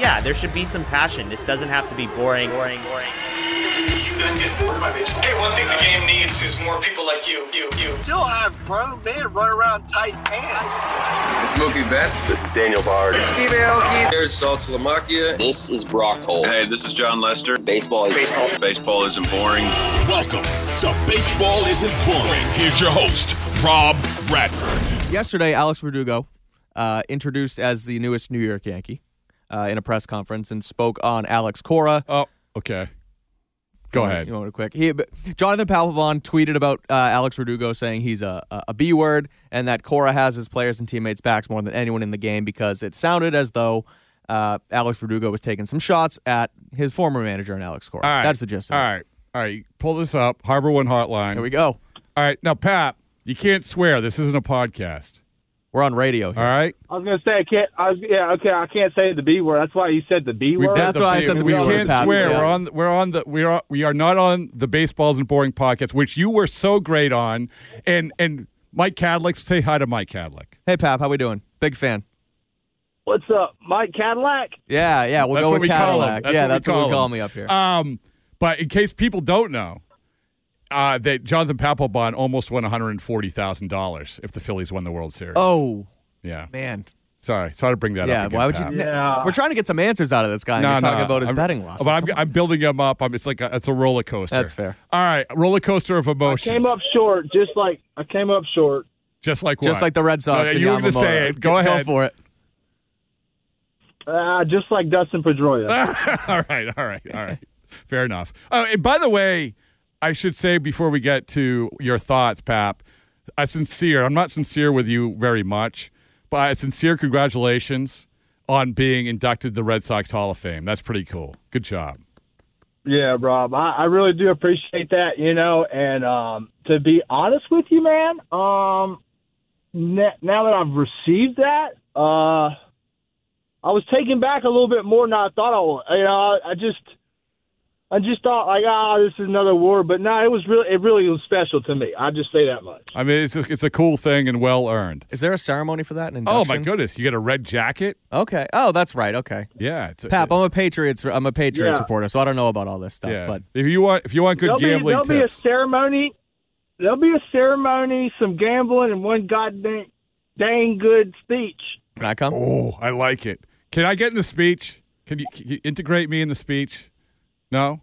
Yeah, there should be some passion. This doesn't have to be boring, boring, boring. Hey, one thing the game needs is more people like you, you, you. Still have grown men run around tight pants. Mookie Betts. This is Daniel Bard. Steve Aoki. There's Saltalamacchia. This is Brock Holt. Hey, this is Jon Lester. Baseball is baseball. Baseball isn't boring. Welcome to Baseball Isn't Boring. Here's your host, Rob Bradford. Yesterday, Alex Verdugo, uh, introduced as the newest New York Yankee uh, in a press conference and spoke on Alex Cora. Oh, okay. Go ahead. You want to quick? He, Jonathan Papelbon tweeted about uh, Alex Verdugo saying he's a, a B word and that Cora has his players and teammates' backs more than anyone in the game because it sounded as though uh, Alex Verdugo was taking some shots at his former manager and Alex Cora. All right. That's the gist. Of All right. All right. Pull this up. HarborOne Hotline. Here we go. All right. Now, Pap, you can't swear. This isn't a podcast. We're on radio. Here. All right. I was gonna say I can't. I was yeah okay. I can't say the B word. That's why you said the B word. That's why I said the B word, We can't Pat. swear. Yeah. We're on. We're on the. We are. We are not on the Baseball Isn't Boring podcast, which you were so great on. And and Mike Kadlick, Say hi to Mike Kadlick. Hey, Pap, how we doing? Big fan. What's up, Mike Cadillac? Yeah, yeah. We'll That's go with we call him. Cadillac. That's yeah, what that's what call we call him. me up here. Um, but in case people don't know, uh, that Jonathan Papelbon almost won one hundred and forty thousand dollars if the Phillies won the World Series. oh yeah. man. Sorry, sorry to bring that Yeah. up. Again, Why would Pat. you? Yeah. We're trying to get some answers out of this guy. and No, you're talking no, about his I'm- betting losses. But I'm, I'm building him up. I'm, it's like a, it's a roller coaster. That's fair. All right, roller coaster of I emotions. came up short, just like I came up short. just like what? Just like the Red Sox. No, and you were gonna say it. Go ahead. Go for it. Uh, just like Dustin Pedroia. all right, all right, all right. Fair enough. Oh, and by the way, I should say before we get to your thoughts, Pap, a sincere. I'm not sincere with you very much, but a sincere congratulations on being inducted to the Red Sox Hall of Fame. That's pretty cool. Good job. yeah, Rob. I, I really do appreciate that. You know, and um, to be honest with you, man, um, now that I've received that, uh, I was taken back a little bit more than I thought I would. You know, I, I just. I just thought like, ah, this is another war, but no, it was really, it really was special to me. I just say that much. I mean, it's a, it's a cool thing and well earned. Is there a ceremony for that? An Oh my goodness, you get a red jacket. Okay. Oh, that's right. Okay. Yeah, it's a, Pap, I'm a Patriots. I'm a Patriots Yeah. supporter, so I don't know about all this stuff. yeah. But if you want, if you want good there'll be, gambling there'll be a ceremony. There'll be a ceremony, some gambling, and one goddamn dang good speech. can I come? oh, I like it. Can I get in the speech? Can you, can you integrate me in the speech? No.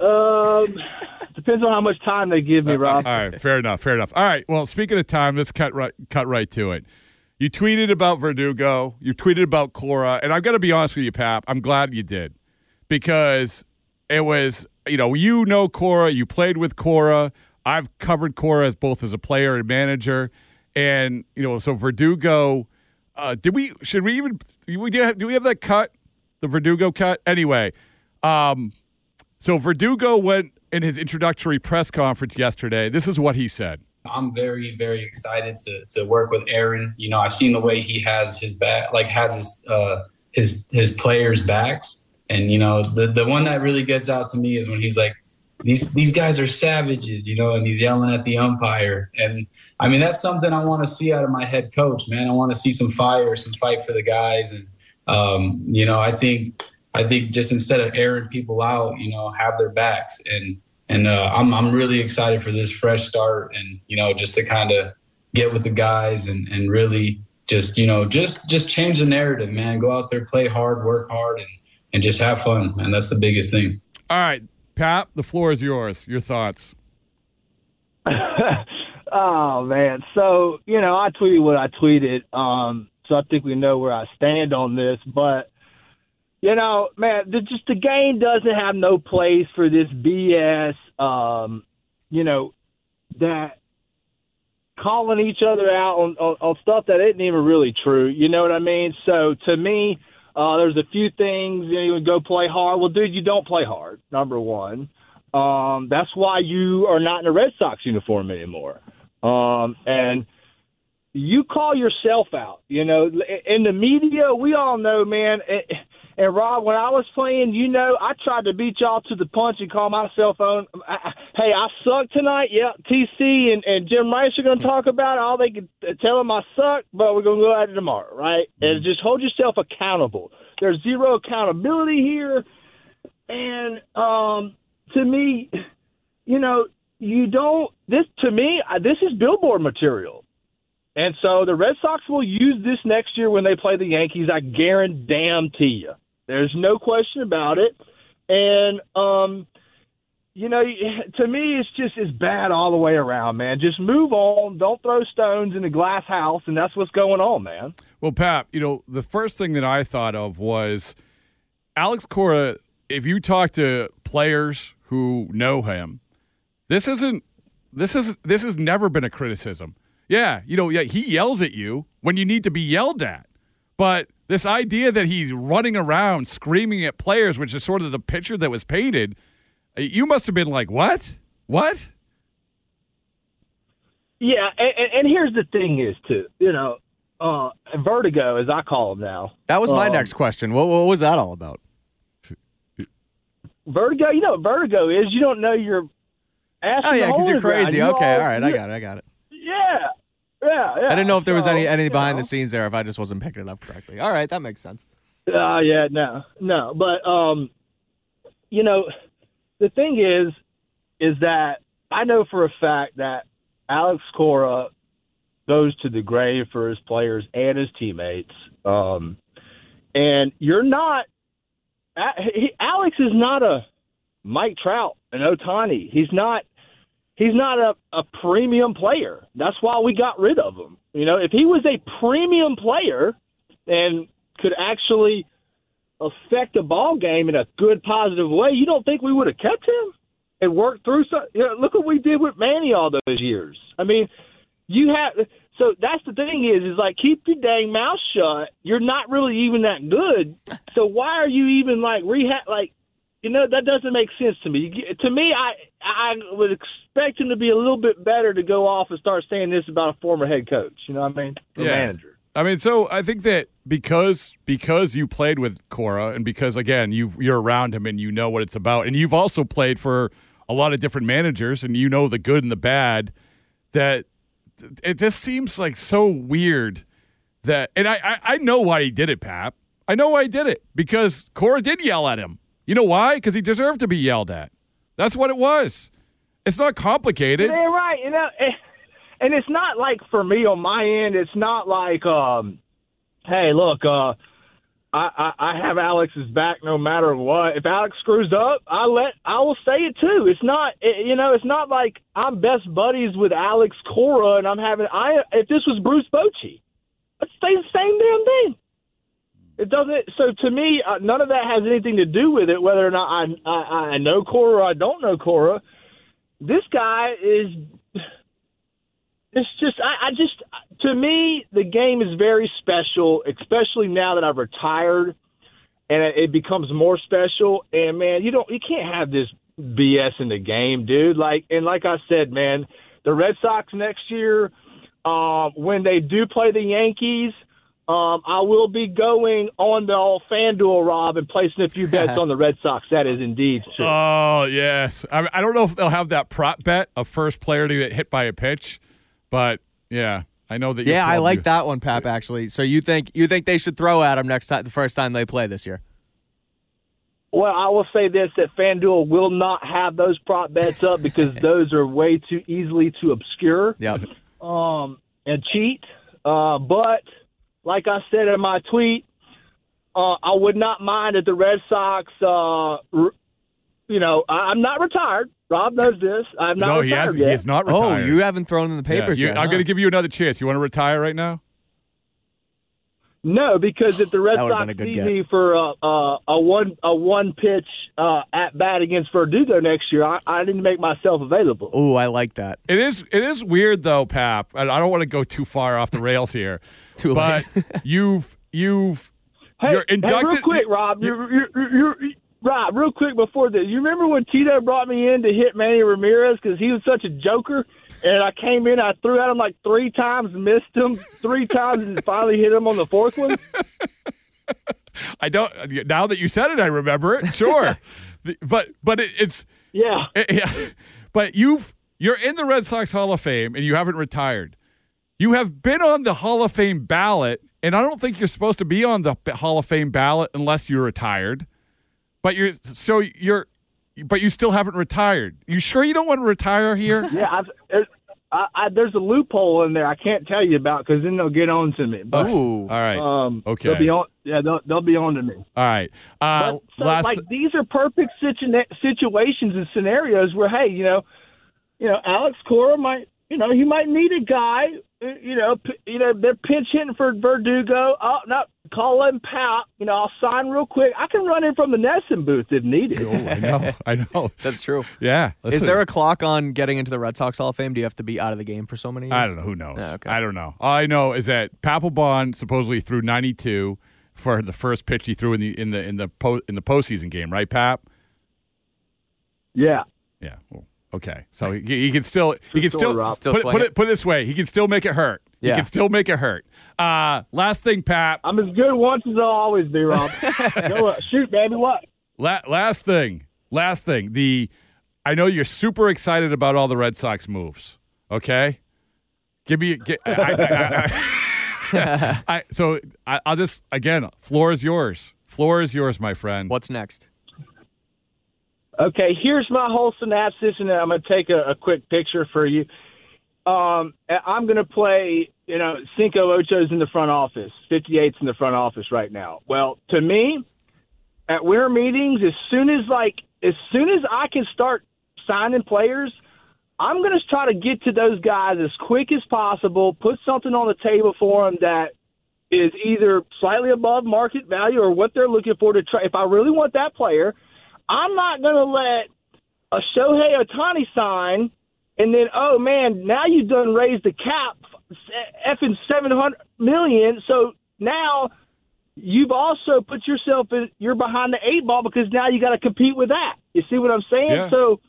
Um, depends on how much time they give me, Rob. All right, fair enough, fair enough. All right, well, speaking of time, let's cut right cut right to it. You tweeted about Verdugo, you tweeted about Cora, and I've got to be honest with you, Pap. I'm glad you did because it was, you know, you know Cora, you played with Cora. I've covered Cora as both as a player and manager, and you know, so Verdugo. Uh, did we? Should we even? Do we have, do we have that cut? The Verdugo cut. Anyway, um, so Verdugo went in his introductory press conference yesterday. This is what he said. I'm very, very excited to to work with Aaron. You know, I've seen the way he has his back, like has his uh, his his players' backs, and you know, the the one that really gets out to me is when he's like, these these guys are savages, you know, and he's yelling at the umpire, and I mean that's something I want to see out of my head coach, man. I want to see some fire, some fight for the guys, and um, you know, I think I think just instead of airing people out, you know, have their backs and and uh, I'm I'm really excited for this fresh start and you know just to kind of get with the guys and and really just you know just just change the narrative, man. Go out there, play hard, work hard, and and just have fun, man. That's the biggest thing. All right, Pat, the floor is yours. Your thoughts. oh man, so you know, I tweeted what I tweeted. Um, so I think we know where I stand on this, but you know, man, the, just the game doesn't have no place for this BS. Um, you know, that calling each other out on, on, on stuff that isn't even really true. You know what I mean? So to me, Uh, there's a few things you, know, you would go play hard. Well, dude, you don't play hard. Number one, um, that's why you are not in a Red Sox uniform anymore. Um, and you call yourself out. You know, in the media, we all know, man. It, and Rob, when I was playing, you know, I tried to beat y'all to the punch and call my cell phone. I, hey, I suck tonight. Yeah, TC and, and Jim Rice are going to talk about it. All they can tell them I suck, but we're going to go at it tomorrow, right? And just hold yourself accountable. There's zero accountability here, and um, to me, you know, you don't. This to me, this is billboard material. And so the Red Sox will use this next year when they play the Yankees. I guarantee you. There's no question about it. And um, you know, to me, it's just it's bad all the way around, man. Just move on. Don't throw stones in the glass house, and that's what's going on, man. Well, Pap, you know, the first thing that I thought of was Alex Cora. If you talk to players who know him, this isn't this is this has never been a criticism. Yeah, you know, yeah, he yells at you when you need to be yelled at. But this idea that he's running around screaming at players, which is sort of the picture that was painted, you must have been like, "What? What?" Yeah, and, and here's the thing: is too, you know, uh, vertigo, as I call him now. That was my um, next question. What, what was that all about? Vertigo, you know what vertigo is? You don't know your ass. Oh yeah, because you're crazy. You okay, all, all right, I got it. I got it. Yeah, yeah. I didn't know if there was So, any any behind know. the scenes there. If I just wasn't picking it up correctly. All right, that makes sense. Uh, yeah, no, no. But um, you know, the thing is, is that I know for a fact that Alex Cora goes to the grave for his players and his teammates. Um, and you're not. He, Alex is not a Mike Trout and Ohtani. He's not. He's not a, a premium player. That's why we got rid of him. You know, if he was a premium player and could actually affect a ball game in a good, positive way, you don't think we would have kept him and worked through some? You know, look what we did with Manny all those years. I mean, you have. So that's the thing is, is like keep your dang mouth shut. You're not really even that good. So why are you even like rehab? Like, you know, that doesn't make sense to me. To me, I I would expect him to be a little bit better to go off and start saying this about a former head coach. You know what I mean? Or manager. I mean, so I think that because because you played with Cora and because again you you're around him and you know what it's about, and you've also played for a lot of different managers and you know the good and the bad. That it just seems like so weird that, and I I, I know why he did it, Pap. I know why he did it because Cora did yell at him. You know why? Because he deserved to be yelled at. That's what it was. It's not complicated. Yeah, right. You know, and it's not like for me on my end. It's not like, um, hey, look, uh, I, I I have Alex's back no matter what. If Alex screws up, I let I will say it too. It's not, eh, you know, it's not like I'm best buddies with Alex Cora and I'm having. I if this was Bruce Bochy, I'd say the same damn thing. It doesn't. So to me, uh, none of that has anything to do with it. Whether or not I I, I know Cora or I don't know Cora, this guy is. It's just I, I just to me the game is very special, especially now that I've retired, and it, becomes more special. And man, you don't you can't have this BS in the game, dude. Like and like I said, man, the Red Sox next year, um, when they do play the Yankees. Um, I will be going on the old FanDuel, Rob, and placing a few bets on the Red Sox. That is indeed true. Oh yes, I, I don't know if they'll have that prop bet of first player to get hit by a pitch, but yeah, I know that. Yeah, I probably- like that one, Pap. Actually, so you think you think they should throw at him next time, the first time they play this year? Well, I will say this: that FanDuel will not have those prop bets up because those are way too easily to obscure Yep. um, and cheat. Uh, but like I said in my tweet, uh, I would not mind if the Red Sox. Uh, r- you know, I, I'm not retired. Rob knows this. I'm not No, he retired has. yet. He's not retired. Oh, you haven't thrown in the Yeah, papers you- yet. I'm huh? going to give you another chance. You want to retire right now? No, because if the Red Sox been a need me for a, a, a one a one pitch uh, at bat against Verdugo next year, I, I didn't make myself available. Oh, I like that. It is. It is weird though, Pap. I don't want to go too far off the rails here. Too but late. you've you've Hey, you're inducted. hey, inducted. real quick, Rob. You're, you're, you're, you're, Rob, real quick before this, you remember when Tito brought me in to hit Manny Ramirez because he was such a joker, and I came in, I threw at him like three times, missed him three times, and finally hit him on the fourth one. I don't. Now that you said it, I remember it. Sure, The- but but it, it's Yeah. Eh, yeah. But you've you're in the Red Sox Hall of Fame and you haven't retired. You have been on the Hall of Fame ballot, and I don't think you're supposed to be on the Hall of Fame ballot unless you're retired. But you're so you're, but you still haven't retired. You sure you don't want to retire here? Yeah, I've, it, I, I, there's a loophole in there I can't tell you about because then they'll get on to me. But, All right. Um, Okay. They'll be on. Yeah, they'll, they'll be on to me. All right. Uh, But, so, last. like these are perfect situ- situations and scenarios where, hey, you know, you know, Alex Cora might, you know, he might need a guy. You know, p- you know, they're pinch hitting for Verdugo. Oh, not call him Pat. You know, I'll sign real quick. I can run in from the NESN booth if needed. I know. I know. That's true. Yeah. Is there a clock on getting into the Red Sox Hall of Fame? Do you have to be out of the game for so many years? I don't know. Who knows? Yeah, okay. I don't know. All I know is that Papelbon supposedly threw 92 for the first pitch he threw in the in the in the po- in the postseason game, right, Pap? Yeah. Yeah. Well, okay. So he, he can still he can still, Rob. Still put, it, put it. it put it this way. He can still make it hurt. He Yeah. can still make it hurt. Uh, last thing, Pat. I'm as good once as I'll always be, Rob. Go uh, shoot, baby. What? La- last thing. Last thing. The I know you're super excited about all the Red Sox moves. Okay. Give me. Get, I, I, I, I, I, so I, I'll just again. Floor is yours. Floor is yours, my friend. What's next? Okay, here's my whole synopsis, and I'm going to take a, a quick picture for you. Um, I'm going to play, you know, Cinco Ochos in the front office, 58s in the front office right now. Well, to me, at winter meetings, as soon as like, as soon as I can start signing players, I'm going to try to get to those guys as quick as possible, put something on the table for them that is either slightly above market value or what they're looking for to try. If I really want that player, I'm not going to let a Shohei Ohtani sign and then, oh man, now you've done raised the cap effing 700 million. So now you've also put yourself in, you're behind the eight ball because now you got to compete with that. You see what I'm saying? Yeah. So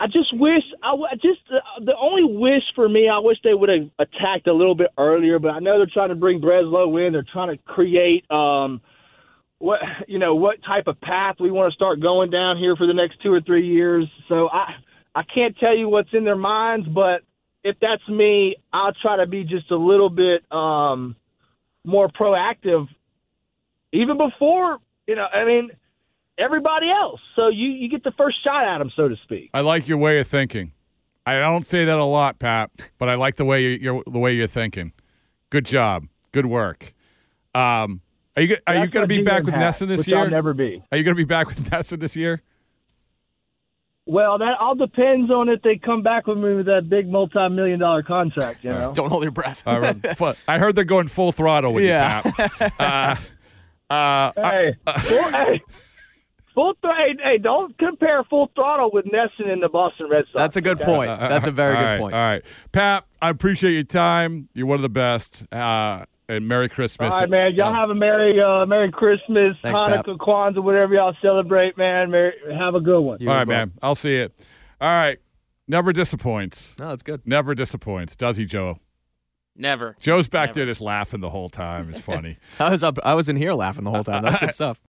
I just wish, I w- I just, uh, the only wish for me, I wish they would have attacked a little bit earlier, but I know they're trying to bring Breslow in. They're trying to create, um, what you know what type of path we want to start going down here for the next two or three years. So I I can't tell you what's in their minds, but if that's me, I'll try to be just a little bit um, more proactive, even before you know. I mean, everybody else. So you you get the first shot at them, so to speak. I like your way of thinking. I don't say that a lot, Pat, but I like the way you, you're the way you're thinking. Good job. Good work. Um, are you go- are you going to be back with hat, NESN this year? I'll never be. Are you going to be back with NESN this year? Well, that all depends on if they come back with me with that big multi-million dollar contract. You know. Don't hold your breath. All right. Fu- I heard they're going full throttle with Yeah. you, Pat. Uh, uh, hey, full, hey, full th- hey, hey, don't compare full throttle with NESN and the Boston Red Sox. That's a good okay? point. That's a very Uh, good right, point. All right, Pat. I appreciate your time. You're one of the best. Uh, and Merry Christmas. All right, man. Y'all have a merry, uh, merry Christmas, Thanks, Hanukkah, Kwanzaa, whatever y'all celebrate, man. Merry, have a good one. You All as right, well. man. I'll see it. All right. Never disappoints. No, that's good. Never disappoints, does he, Joe? Never. Joe's back there just laughing the whole time. It's funny. I was up. I was in here laughing the whole time. That's good stuff.